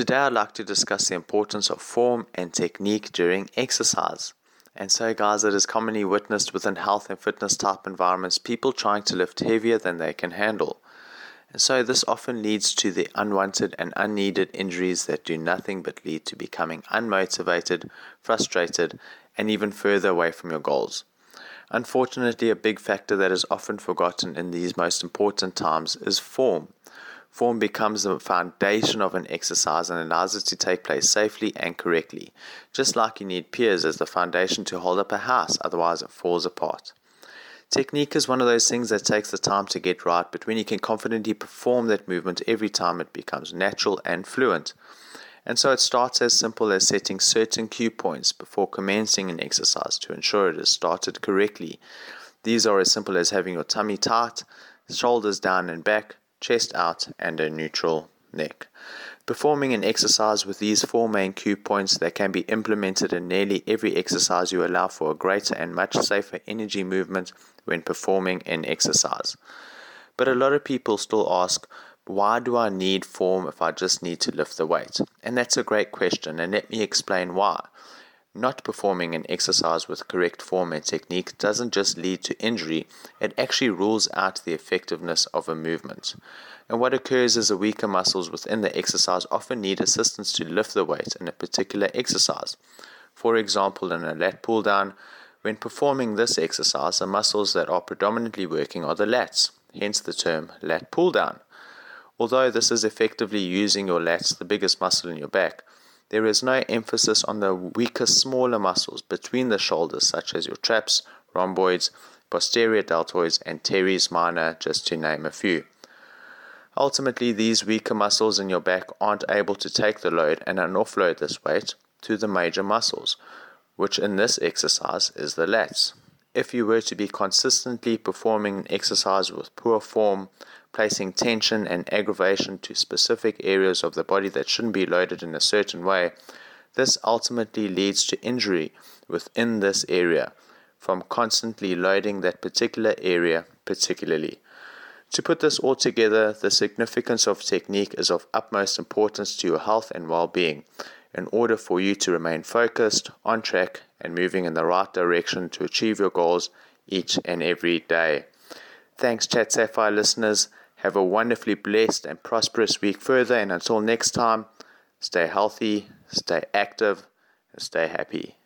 Today, I'd like to discuss the importance of form and technique during exercise. And so, guys, it is commonly witnessed within health and fitness type environments people trying to lift heavier than they can handle. And so, this often leads to the unwanted and unneeded injuries that do nothing but lead to becoming unmotivated, frustrated, and even further away from your goals. Unfortunately, a big factor that is often forgotten in these most important times is form. Form becomes the foundation of an exercise and allows it to take place safely and correctly, just like you need piers as the foundation to hold up a house, otherwise, it falls apart. Technique is one of those things that takes the time to get right, but when you can confidently perform that movement every time, it becomes natural and fluent. And so it starts as simple as setting certain cue points before commencing an exercise to ensure it is started correctly. These are as simple as having your tummy tight, shoulders down and back, chest out, and a neutral neck. Performing an exercise with these four main cue points that can be implemented in nearly every exercise you allow for a greater and much safer energy movement when performing an exercise. But a lot of people still ask, why do I need form if I just need to lift the weight? And that's a great question, and let me explain why. Not performing an exercise with correct form and technique doesn't just lead to injury, it actually rules out the effectiveness of a movement. And what occurs is the weaker muscles within the exercise often need assistance to lift the weight in a particular exercise. For example, in a lat pull down, when performing this exercise, the muscles that are predominantly working are the lats, hence the term lat pull down. Although this is effectively using your lats, the biggest muscle in your back, there is no emphasis on the weaker, smaller muscles between the shoulders, such as your traps, rhomboids, posterior deltoids, and teres minor, just to name a few. Ultimately, these weaker muscles in your back aren't able to take the load and offload this weight to the major muscles, which in this exercise is the lats. If you were to be consistently performing an exercise with poor form, placing tension and aggravation to specific areas of the body that shouldn't be loaded in a certain way, this ultimately leads to injury within this area from constantly loading that particular area particularly. To put this all together, the significance of technique is of utmost importance to your health and well being in order for you to remain focused, on track, and moving in the right direction to achieve your goals each and every day. Thanks, Chat Sapphire listeners. Have a wonderfully blessed and prosperous week further, and until next time, stay healthy, stay active, and stay happy.